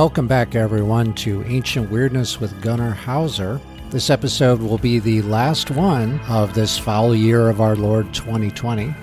Welcome back, everyone, to Ancient Weirdness with Gunnar Hauser. This episode will be the last one of this foul year of our Lord 2020, to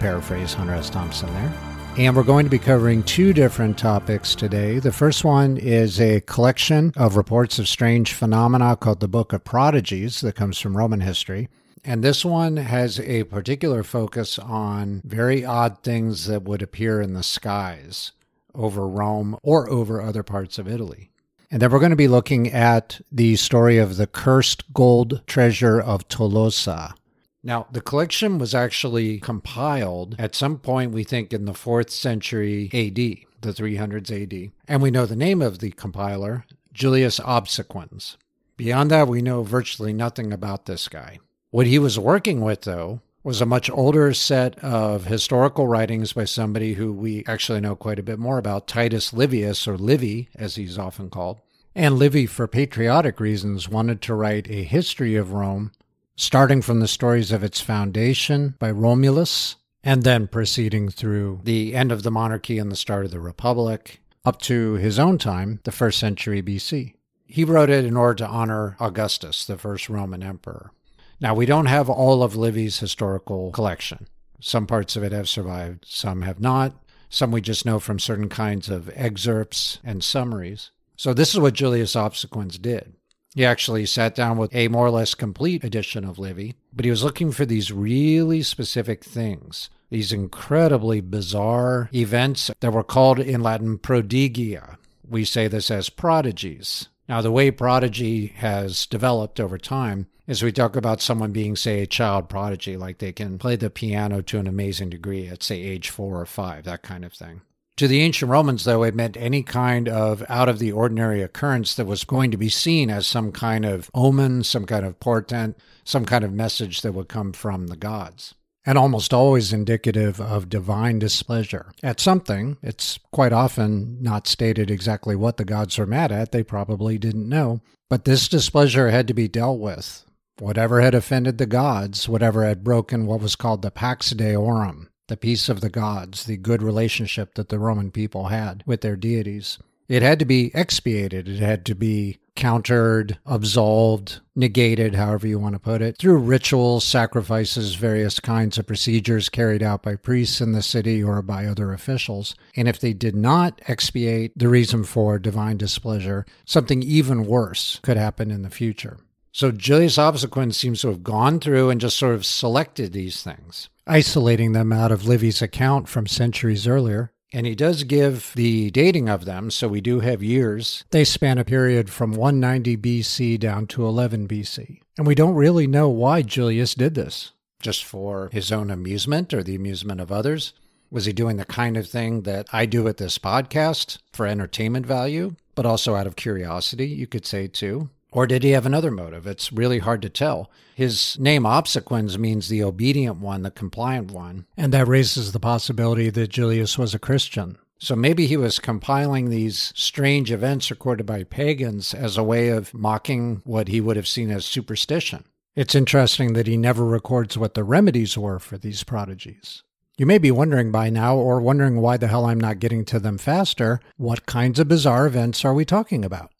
paraphrase Hunter S. Thompson there. And we're going to be covering two different topics today. The first one is a collection of reports of strange phenomena called the Book of Prodigies that comes from Roman history. And this one has a particular focus on very odd things that would appear in the skies over Rome or over other parts of Italy. And then we're going to be looking at the story of the cursed gold treasure of Tolosa. Now, the collection was actually compiled at some point, we think, in the 4th century AD, the 300s AD. And we know the name of the compiler, Julius Obsequens. Beyond that, we know virtually nothing about this guy. What he was working with, though, was a much older set of historical writings by somebody who we actually know quite a bit more about, Titus Livius, or Livy, as he's often called. And Livy, for patriotic reasons, wanted to write a history of Rome, starting from the stories of its foundation by Romulus, and then proceeding through the end of the monarchy and the start of the Republic, up to his own time, the first century BC. He wrote it in order to honor Augustus, the first Roman emperor. Now, we don't have all of Livy's historical collection. Some parts of it have survived, some have not. Some we just know from certain kinds of excerpts and summaries. So, this is what Julius Obsequens did. He actually sat down with a more or less complete edition of Livy, but he was looking for these really specific things, these incredibly bizarre events that were called in Latin prodigia. We say this as prodigies. Now, the way prodigy has developed over time is we talk about someone being, say, a child prodigy, like they can play the piano to an amazing degree at, say, age four or five, that kind of thing. To the ancient Romans, though, it meant any kind of out of the ordinary occurrence that was going to be seen as some kind of omen, some kind of portent, some kind of message that would come from the gods. And almost always indicative of divine displeasure at something. It's quite often not stated exactly what the gods were mad at. They probably didn't know. But this displeasure had to be dealt with whatever had offended the gods, whatever had broken what was called the Pax Deorum, the peace of the gods, the good relationship that the Roman people had with their deities. It had to be expiated. It had to be countered, absolved, negated, however you want to put it, through rituals, sacrifices, various kinds of procedures carried out by priests in the city or by other officials. And if they did not expiate the reason for divine displeasure, something even worse could happen in the future. So Julius Obsequens seems to have gone through and just sort of selected these things, isolating them out of Livy's account from centuries earlier. And he does give the dating of them, so we do have years. They span a period from 190 BC down to 11 BC. And we don't really know why Julius did this. Just for his own amusement or the amusement of others? Was he doing the kind of thing that I do at this podcast for entertainment value, but also out of curiosity, you could say too? Or did he have another motive? It's really hard to tell. His name Obsequens means the obedient one, the compliant one. And that raises the possibility that Julius was a Christian. So maybe he was compiling these strange events recorded by pagans as a way of mocking what he would have seen as superstition. It's interesting that he never records what the remedies were for these prodigies. You may be wondering by now, or wondering why the hell I'm not getting to them faster, what kinds of bizarre events are we talking about?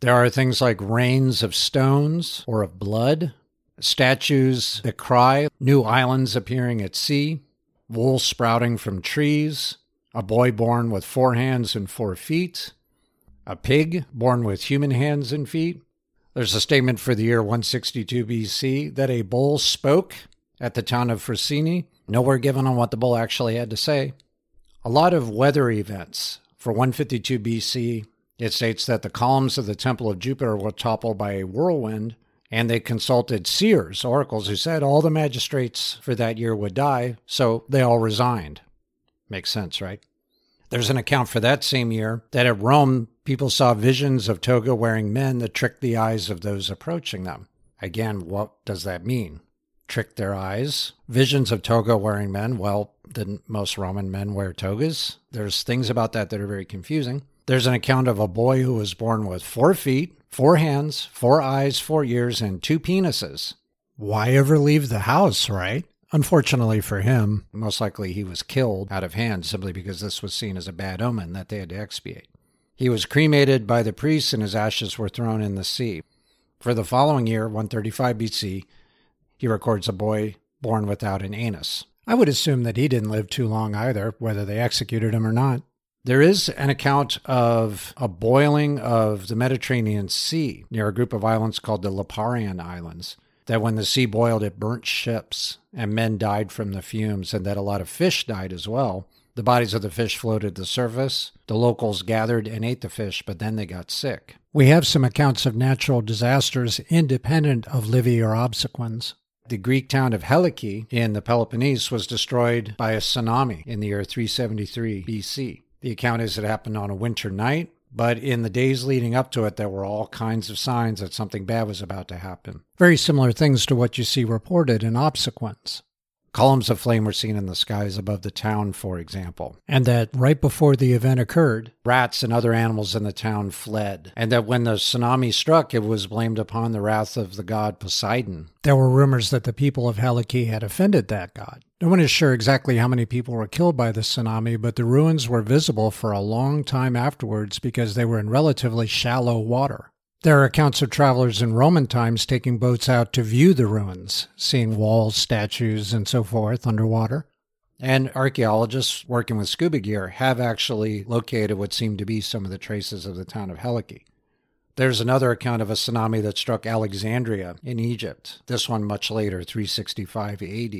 There are things like rains of stones or of blood, statues that cry, new islands appearing at sea, wool sprouting from trees, a boy born with four hands and four feet, a pig born with human hands and feet. There's a statement for the year 162 BC that a bull spoke at the town of Frassini. Nowhere given on what the bull actually had to say. A lot of weather events. For 152 BC, it states that the columns of the Temple of Jupiter were toppled by a whirlwind, and they consulted seers, oracles, who said all the magistrates for that year would die, so they all resigned. Makes sense, right? There's an account for that same year that at Rome, people saw visions of toga wearing men that tricked the eyes of those approaching them. Again, what does that mean? Trick their eyes? Visions of toga wearing men? Well, didn't most Roman men wear togas? There's things about that that are very confusing. There's an account of a boy who was born with four feet, four hands, four eyes, four ears, and two penises. Why ever leave the house, right? Unfortunately for him, most likely he was killed out of hand simply because this was seen as a bad omen that they had to expiate. He was cremated by the priests and his ashes were thrown in the sea. For the following year, 135 BC, he records a boy born without an anus. I would assume that he didn't live too long either, whether they executed him or not. There is an account of a boiling of the Mediterranean Sea near a group of islands called the Liparian Islands. That when the sea boiled, it burnt ships and men died from the fumes, and that a lot of fish died as well. The bodies of the fish floated to the surface. The locals gathered and ate the fish, but then they got sick. We have some accounts of natural disasters independent of Livy or obsequens. The Greek town of Helike in the Peloponnese was destroyed by a tsunami in the year 373 BC. The account is it happened on a winter night, but in the days leading up to it, there were all kinds of signs that something bad was about to happen. Very similar things to what you see reported in obsequens. Columns of flame were seen in the skies above the town, for example. And that right before the event occurred, rats and other animals in the town fled. And that when the tsunami struck, it was blamed upon the wrath of the god Poseidon. There were rumors that the people of Helike had offended that god. No one is sure exactly how many people were killed by the tsunami, but the ruins were visible for a long time afterwards because they were in relatively shallow water. There are accounts of travelers in Roman times taking boats out to view the ruins, seeing walls, statues, and so forth underwater. And archaeologists working with scuba gear have actually located what seem to be some of the traces of the town of Helike. There's another account of a tsunami that struck Alexandria in Egypt, this one much later, 365 AD.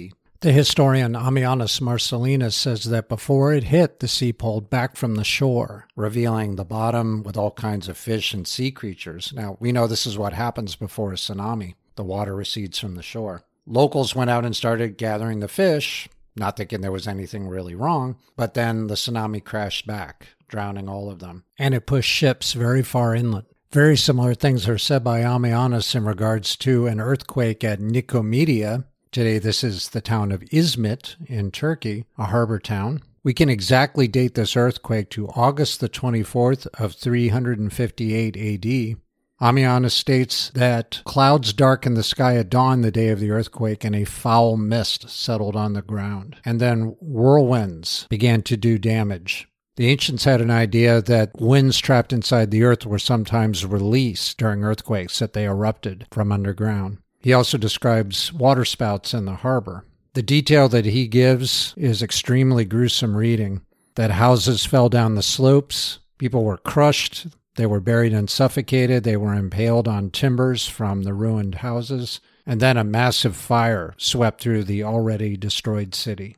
The historian Ammianus Marcellinus says that before it hit, the sea pulled back from the shore, revealing the bottom with all kinds of fish and sea creatures. Now, we know this is what happens before a tsunami. The water recedes from the shore. Locals went out and started gathering the fish, not thinking there was anything really wrong, but then the tsunami crashed back, drowning all of them. And it pushed ships very far inland. Very similar things are said by Ammianus in regards to an earthquake at Nicomedia Today, this is the town of Izmit in Turkey, a harbor town. We can exactly date this earthquake to August the 24th of 358 AD. Ammianus states that clouds darkened the sky at dawn the day of the earthquake and a foul mist settled on the ground. And then whirlwinds began to do damage. The ancients had an idea that winds trapped inside the earth were sometimes released during earthquakes, that they erupted from underground. He also describes waterspouts in the harbor. The detail that he gives is extremely gruesome reading. That houses fell down the slopes, people were crushed, they were buried and suffocated, they were impaled on timbers from the ruined houses, and then a massive fire swept through the already destroyed city.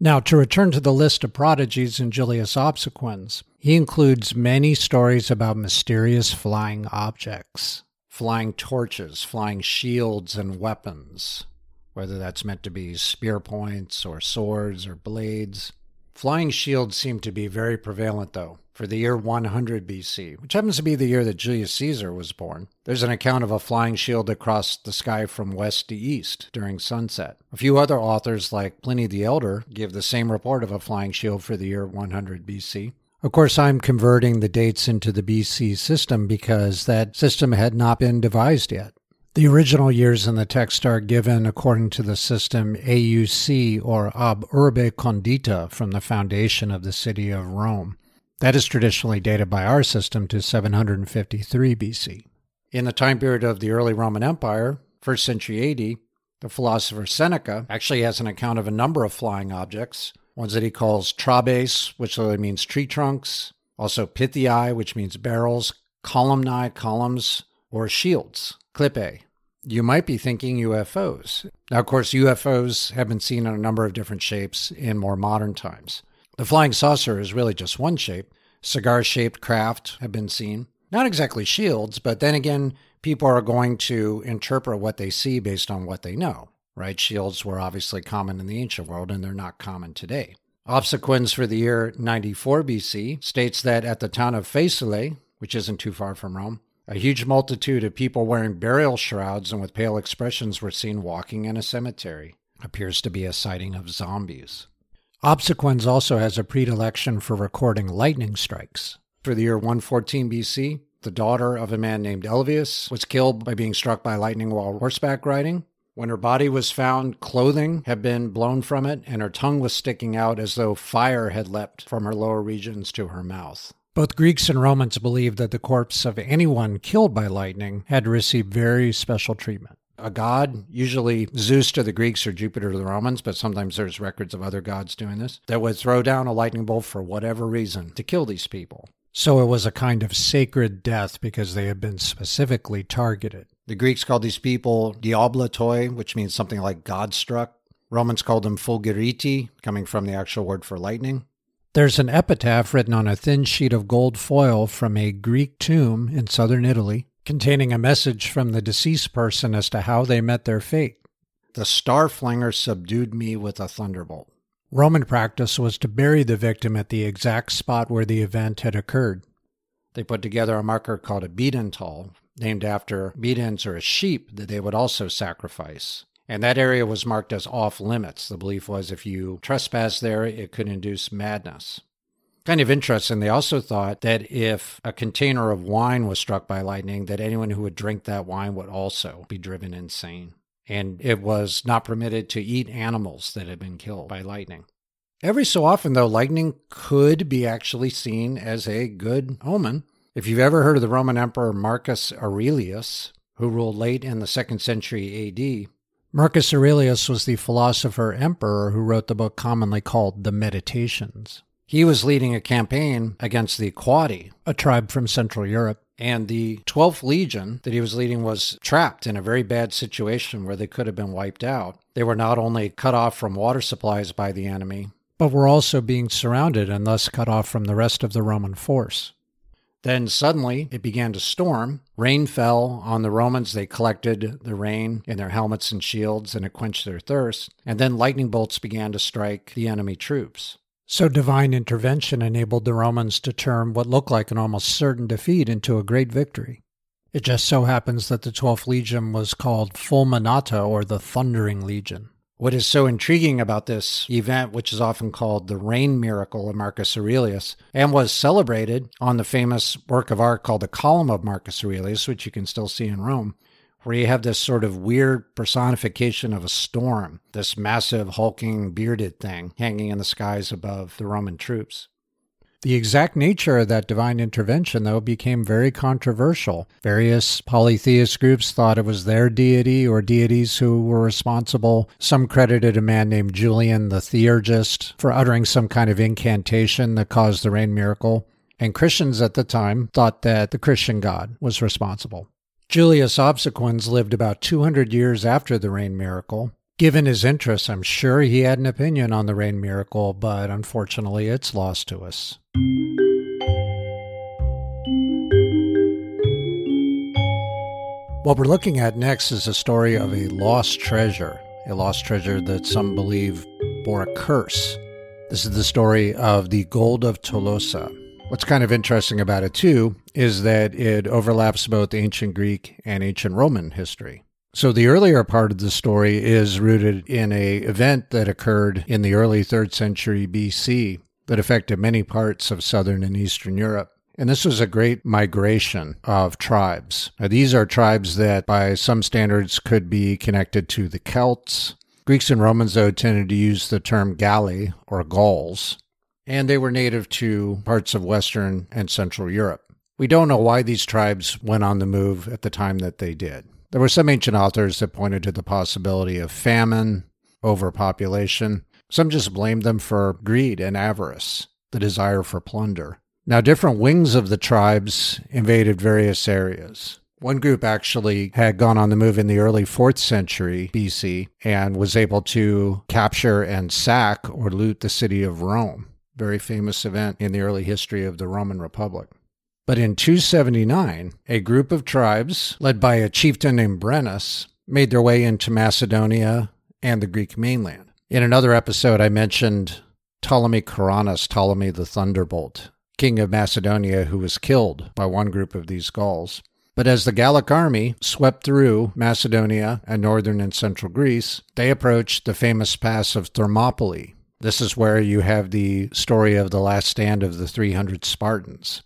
Now, to return to the list of prodigies in Julius Obsequens, he includes many stories about mysterious flying objects flying torches, flying shields and weapons, whether that's meant to be spear points or swords or blades. Flying shields seem to be very prevalent, though, for the year 100 BC, which happens to be the year that Julius Caesar was born. There's an account of a flying shield that crossed the sky from west to east during sunset. A few other authors, like Pliny the Elder, give the same report of a flying shield for the year 100 BC. Of course, I'm converting the dates into the BC system because that system had not been devised yet. The original years in the text are given according to the system AUC or ab urbe condita from the foundation of the city of Rome. That is traditionally dated by our system to 753 BC. In the time period of the early Roman Empire, 1st century AD, the philosopher Seneca actually has an account of a number of flying objects ones that he calls trabes, which literally means tree trunks, also pithiae, which means barrels, columnae, columns, or shields, clippe. You might be thinking UFOs. Now, of course, UFOs have been seen in a number of different shapes in more modern times. The flying saucer is really just one shape. Cigar shaped craft have been seen. Not exactly shields, but then again, people are going to interpret what they see based on what they know right? Shields were obviously common in the ancient world and they're not common today. Obsequens for the year 94 BC states that at the town of Faesulae, which isn't too far from Rome, a huge multitude of people wearing burial shrouds and with pale expressions were seen walking in a cemetery. Appears to be a sighting of zombies. Obsequens also has a predilection for recording lightning strikes. For the year 114 BC, the daughter of a man named Helvius was killed by being struck by lightning while horseback riding. When her body was found, clothing had been blown from it, and her tongue was sticking out as though fire had leapt from her lower regions to her mouth. Both Greeks and Romans believed that the corpse of anyone killed by lightning had to receive very special treatment. A god, usually Zeus to the Greeks or Jupiter to the Romans, but sometimes there's records of other gods doing this, that would throw down a lightning bolt for whatever reason to kill these people. So it was a kind of sacred death because they had been specifically targeted. The Greeks called these people diablatoi, which means something like God struck. Romans called them fulguriti, coming from the actual word for lightning. There's an epitaph written on a thin sheet of gold foil from a Greek tomb in southern Italy, containing a message from the deceased person as to how they met their fate. The star flinger subdued me with a thunderbolt. Roman practice was to bury the victim at the exact spot where the event had occurred. They put together a marker called a bidental, named after bidens or a sheep that they would also sacrifice. And that area was marked as off limits. The belief was if you trespass there, it could induce madness. Kind of interesting, they also thought that if a container of wine was struck by lightning, that anyone who would drink that wine would also be driven insane. And it was not permitted to eat animals that had been killed by lightning. Every so often, though, lightning could be actually seen as a good omen. If you've ever heard of the Roman Emperor Marcus Aurelius, who ruled late in the second century AD, Marcus Aurelius was the philosopher emperor who wrote the book commonly called the Meditations. He was leading a campaign against the Quadi, a tribe from Central Europe, and the 12th Legion that he was leading was trapped in a very bad situation where they could have been wiped out. They were not only cut off from water supplies by the enemy, but were also being surrounded and thus cut off from the rest of the Roman force. Then suddenly it began to storm. Rain fell on the Romans. They collected the rain in their helmets and shields, and it quenched their thirst. And then lightning bolts began to strike the enemy troops. So divine intervention enabled the Romans to turn what looked like an almost certain defeat into a great victory. It just so happens that the 12th Legion was called Fulminata, or the Thundering Legion. What is so intriguing about this event, which is often called the rain miracle of Marcus Aurelius, and was celebrated on the famous work of art called the Column of Marcus Aurelius, which you can still see in Rome, where you have this sort of weird personification of a storm, this massive, hulking, bearded thing hanging in the skies above the Roman troops. The exact nature of that divine intervention, though, became very controversial. Various polytheist groups thought it was their deity or deities who were responsible. Some credited a man named Julian the Theurgist for uttering some kind of incantation that caused the rain miracle. And Christians at the time thought that the Christian God was responsible. Julius Obsequens lived about 200 years after the rain miracle, Given his interests, I'm sure he had an opinion on the rain miracle, but unfortunately it's lost to us. What we're looking at next is a story of a lost treasure, a lost treasure that some believe bore a curse. This is the story of the Gold of Tolosa. What's kind of interesting about it, too, is that it overlaps both ancient Greek and ancient Roman history. So the earlier part of the story is rooted in a event that occurred in the early 3rd century BC that affected many parts of southern and eastern Europe. And this was a great migration of tribes. Now, these are tribes that, by some standards, could be connected to the Celts. Greeks and Romans, though, tended to use the term Galli or Gauls, and they were native to parts of Western and Central Europe. We don't know why these tribes went on the move at the time that they did. There were some ancient authors that pointed to the possibility of famine, overpopulation. Some just blamed them for greed and avarice, the desire for plunder. Now, different wings of the tribes invaded various areas. One group actually had gone on the move in the early 4th century BC and was able to capture and sack or loot the city of Rome. Very famous event in the early history of the Roman Republic. But in 279, a group of tribes, led by a chieftain named Brennus, made their way into Macedonia and the Greek mainland. In another episode, I mentioned Ptolemy Ceraunus, Ptolemy the Thunderbolt, king of Macedonia, who was killed by one group of these Gauls. But as the Gallic army swept through Macedonia and northern and central Greece, they approached the famous pass of Thermopylae. This is where you have the story of the last stand of the 300 Spartans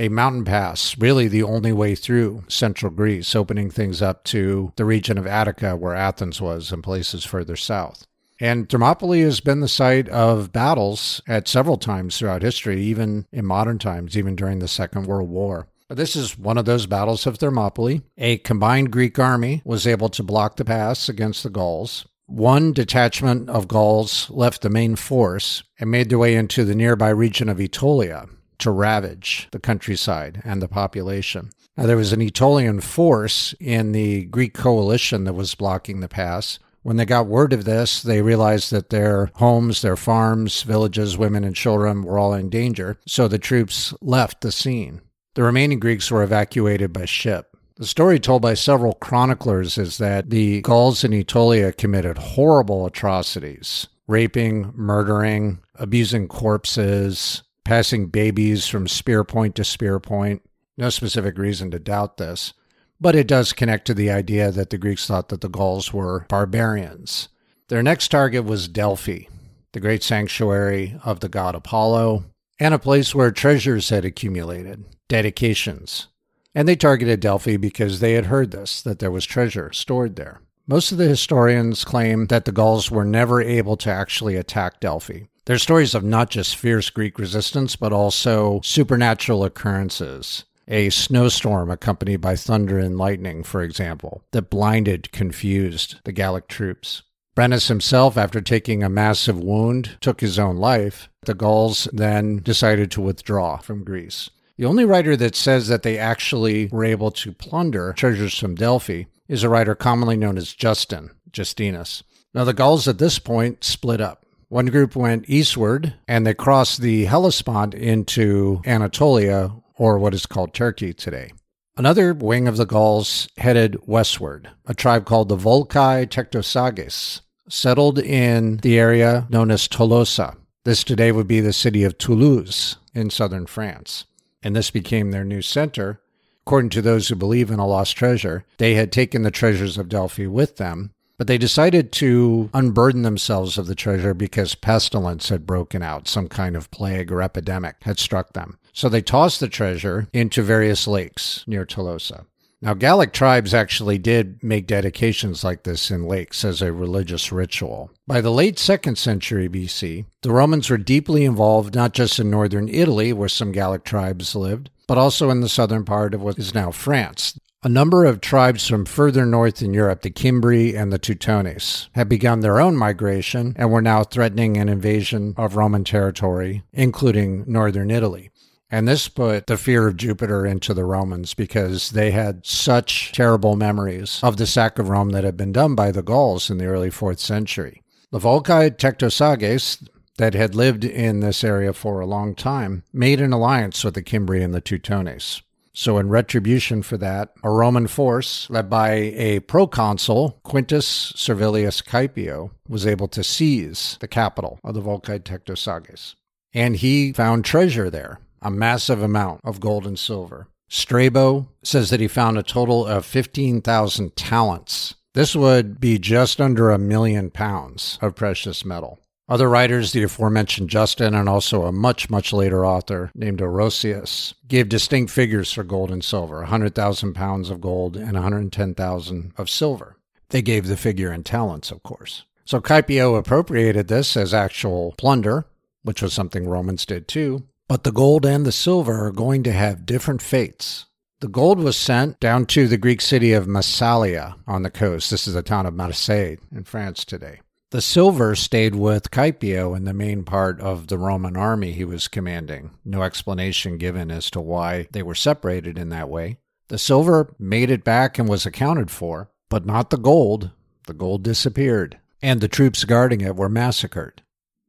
a mountain pass, really the only way through central Greece, opening things up to the region of Attica where Athens was and places further south. And Thermopylae has been the site of battles at several times throughout history, even in modern times, even during the Second World War. This is one of those battles of Thermopylae. A combined Greek army was able to block the pass against the Gauls. One detachment of Gauls left the main force and made their way into the nearby region of Aetolia to ravage the countryside and the population. Now, there was an Aetolian force in the Greek coalition that was blocking the pass. When they got word of this, they realized that their homes, their farms, villages, women, and children were all in danger, so the troops left the scene. The remaining Greeks were evacuated by ship. The story told by several chroniclers is that the Gauls in Aetolia committed horrible atrocities raping, murdering, abusing corpses, passing babies from spear point to spear point. No specific reason to doubt this, but it does connect to the idea that the Greeks thought that the Gauls were barbarians. Their next target was Delphi, the great sanctuary of the god Apollo, and a place where treasures had accumulated, dedications. And they targeted Delphi because they had heard this, that there was treasure stored there. Most of the historians claim that the Gauls were never able to actually attack Delphi. There's stories of not just fierce Greek resistance, but also supernatural occurrences. A snowstorm accompanied by thunder and lightning, for example, that blinded, confused the Gallic troops. Brennus himself, after taking a massive wound, took his own life. The Gauls then decided to withdraw from Greece. The only writer that says that they actually were able to plunder treasures from Delphi is a writer commonly known as Justin, Justinus. Now, the Gauls at this point split up. One group went eastward and they crossed the Hellespont into Anatolia, or what is called Turkey today. Another wing of the Gauls headed westward. A tribe called the Volcae Tectosages settled in the area known as Tolosa. This today would be the city of Toulouse in southern France. And this became their new center. According to those who believe in a lost treasure, they had taken the treasures of Delphi with them, but they decided to unburden themselves of the treasure because pestilence had broken out, some kind of plague or epidemic had struck them. So they tossed the treasure into various lakes near Tolosa. Now, Gallic tribes actually did make dedications like this in lakes as a religious ritual. By the late 2nd century BC, the Romans were deeply involved not just in northern Italy, where some Gallic tribes lived, but also in the southern part of what is now France. A number of tribes from further north in Europe, the Cimbri and the Teutones, had begun their own migration and were now threatening an invasion of Roman territory, including northern Italy. And this put the fear of Jupiter into the Romans because they had such terrible memories of the sack of Rome that had been done by the Gauls in the early 4th century. The Volcae Tectosages, that had lived in this area for a long time, made an alliance with the Cimbri and the Teutones. So, in retribution for that, a Roman force led by a proconsul, Quintus Servilius Caepio, was able to seize the capital of the Volcae Tectosages. And he found treasure there a massive amount of gold and silver. Strabo says that he found a total of 15,000 talents. This would be just under a million pounds of precious metal. Other writers, the aforementioned Justin and also a much, much later author named Orosius, gave distinct figures for gold and silver 100,000 pounds of gold and 110,000 of silver. They gave the figure in talents, of course. So Caepio appropriated this as actual plunder, which was something Romans did too, but the gold and the silver are going to have different fates. The gold was sent down to the Greek city of Massalia on the coast. This is the town of Marseille in France today. The silver stayed with Caepio in the main part of the Roman army he was commanding. No explanation given as to why they were separated in that way. The silver made it back and was accounted for, but not the gold. The gold disappeared, and the troops guarding it were massacred.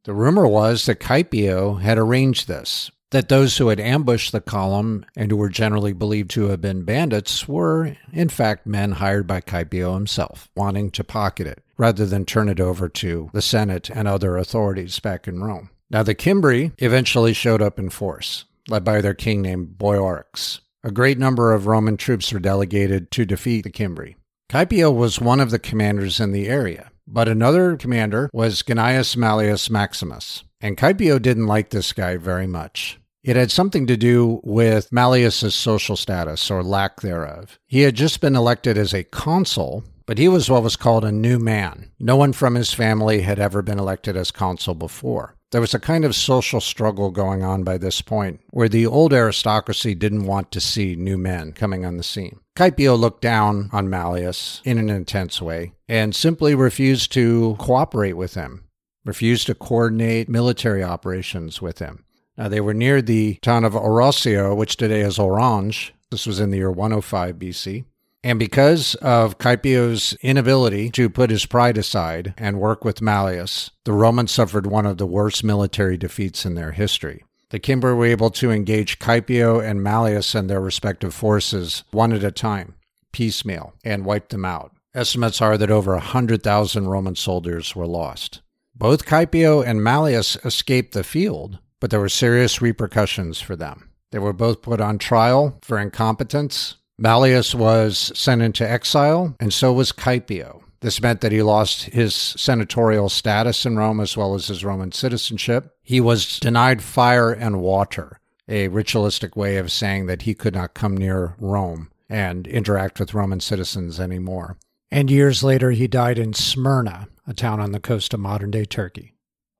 The rumor was that Caepio had arranged this, that those who had ambushed the column and who were generally believed to have been bandits were, in fact, men hired by Caepio himself, wanting to pocket it, rather than turn it over to the Senate and other authorities back in Rome. Now, the Cimbri eventually showed up in force, led by their king named Boiorix. A great number of Roman troops were delegated to defeat the Cimbri. Caepio was one of the commanders in the area. But another commander was Gnaeus Mallius Maximus, and Caepio didn't like this guy very much. It had something to do with Mallius's social status or lack thereof. He had just been elected as a consul, but he was what was called a new man. No one from his family had ever been elected as consul before. There was a kind of social struggle going on by this point, where the old aristocracy didn't want to see new men coming on the scene. Caepio looked down on Mallius in an intense way and simply refused to cooperate with him, refused to coordinate military operations with him. Now, they were near the town of Arausio, which today is Orange. This was in the year 105 BC. And because of Caepio's inability to put his pride aside and work with Mallius, the Romans suffered one of the worst military defeats in their history. The Cimbri were able to engage Caepio and Mallius and their respective forces one at a time, piecemeal, and wipe them out. Estimates are that over a 100,000 Roman soldiers were lost. Both Caepio and Mallius escaped the field, but there were serious repercussions for them. They were both put on trial for incompetence Mallius was sent into exile, and so was Caepio. This meant that he lost his senatorial status in Rome as well as his Roman citizenship. He was denied fire and water, a ritualistic way of saying that he could not come near Rome and interact with Roman citizens anymore. And years later, he died in Smyrna, a town on the coast of modern day Turkey.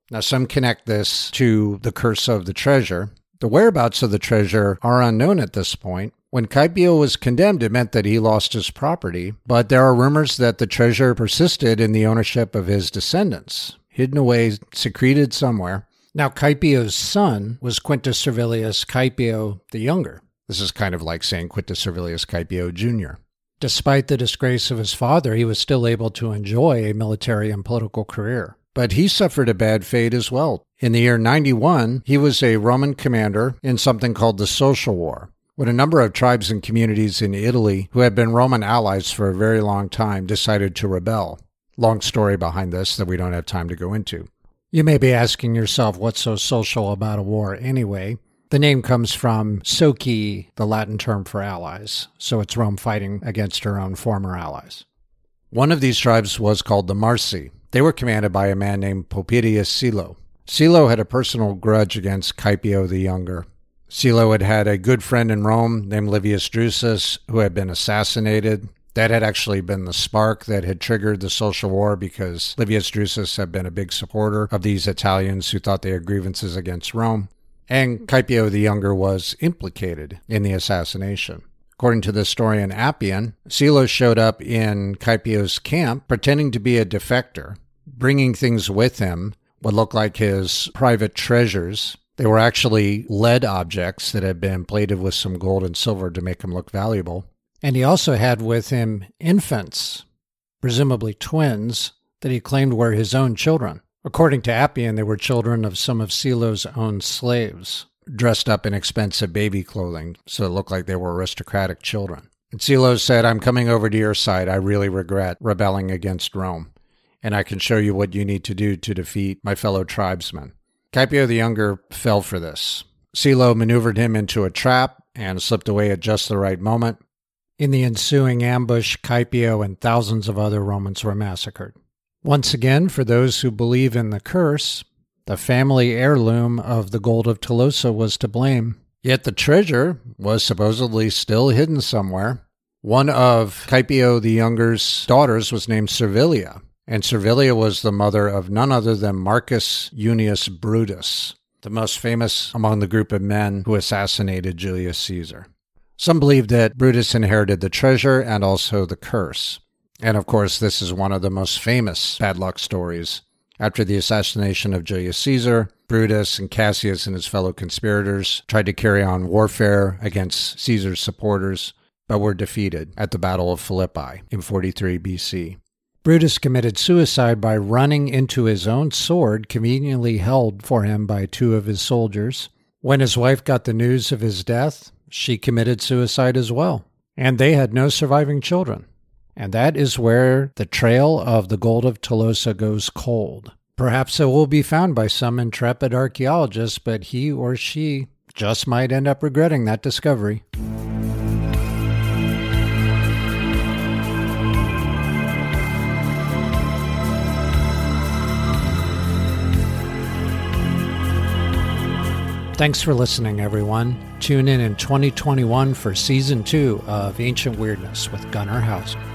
Now, some connect this to the curse of the treasure. The whereabouts of the treasure are unknown at this point, when Caepio was condemned, it meant that he lost his property, but there are rumors that the treasure persisted in the ownership of his descendants, hidden away, secreted somewhere. Now, Caepio's son was Quintus Servilius Caepio the Younger. This is kind of like saying Quintus Servilius Caepio Jr. Despite the disgrace of his father, he was still able to enjoy a military and political career. But he suffered a bad fate as well. In the year 91, he was a Roman commander in something called the Social War when a number of tribes and communities in Italy who had been Roman allies for a very long time decided to rebel. Long story behind this that we don't have time to go into. You may be asking yourself what's so social about a war anyway. The name comes from soci, the Latin term for allies, so it's Rome fighting against her own former allies. One of these tribes was called the Marsi. They were commanded by a man named Poppaedius Silo. Silo had a personal grudge against Caepio the Younger, Silo had had a good friend in Rome named Livius Drusus who had been assassinated. That had actually been the spark that had triggered the social war because Livius Drusus had been a big supporter of these Italians who thought they had grievances against Rome. And Caepio the Younger was implicated in the assassination. According to the historian Appian, Silo showed up in Caepio's camp pretending to be a defector, bringing things with him, what looked like his private treasures, they were actually lead objects that had been plated with some gold and silver to make them look valuable. And he also had with him infants, presumably twins, that he claimed were his own children. According to Appian, they were children of some of Silo's own slaves, dressed up in expensive baby clothing, so it looked like they were aristocratic children. And Silo said, I'm coming over to your side. I really regret rebelling against Rome, and I can show you what you need to do to defeat my fellow tribesmen. Caepio the Younger fell for this. Silo maneuvered him into a trap and slipped away at just the right moment. In the ensuing ambush, Caepio and thousands of other Romans were massacred. Once again, for those who believe in the curse, the family heirloom of the gold of Tolosa was to blame. Yet the treasure was supposedly still hidden somewhere. One of Caepio the Younger's daughters was named Servilia, and Servilia was the mother of none other than Marcus Junius Brutus, the most famous among the group of men who assassinated Julius Caesar. Some believe that Brutus inherited the treasure and also the curse. And of course, this is one of the most famous bad luck stories. After the assassination of Julius Caesar, Brutus and Cassius and his fellow conspirators tried to carry on warfare against Caesar's supporters, but were defeated at the Battle of Philippi in 43 BC. Brutus committed suicide by running into his own sword, conveniently held for him by two of his soldiers. When his wife got the news of his death, she committed suicide as well. And they had no surviving children. And that is where the trail of the gold of Tolosa goes cold. Perhaps it will be found by some intrepid archaeologist, but he or she just might end up regretting that discovery. Thanks for listening, everyone. Tune in in 2021 for season two of Ancient Weirdness with Gunnar Hauser.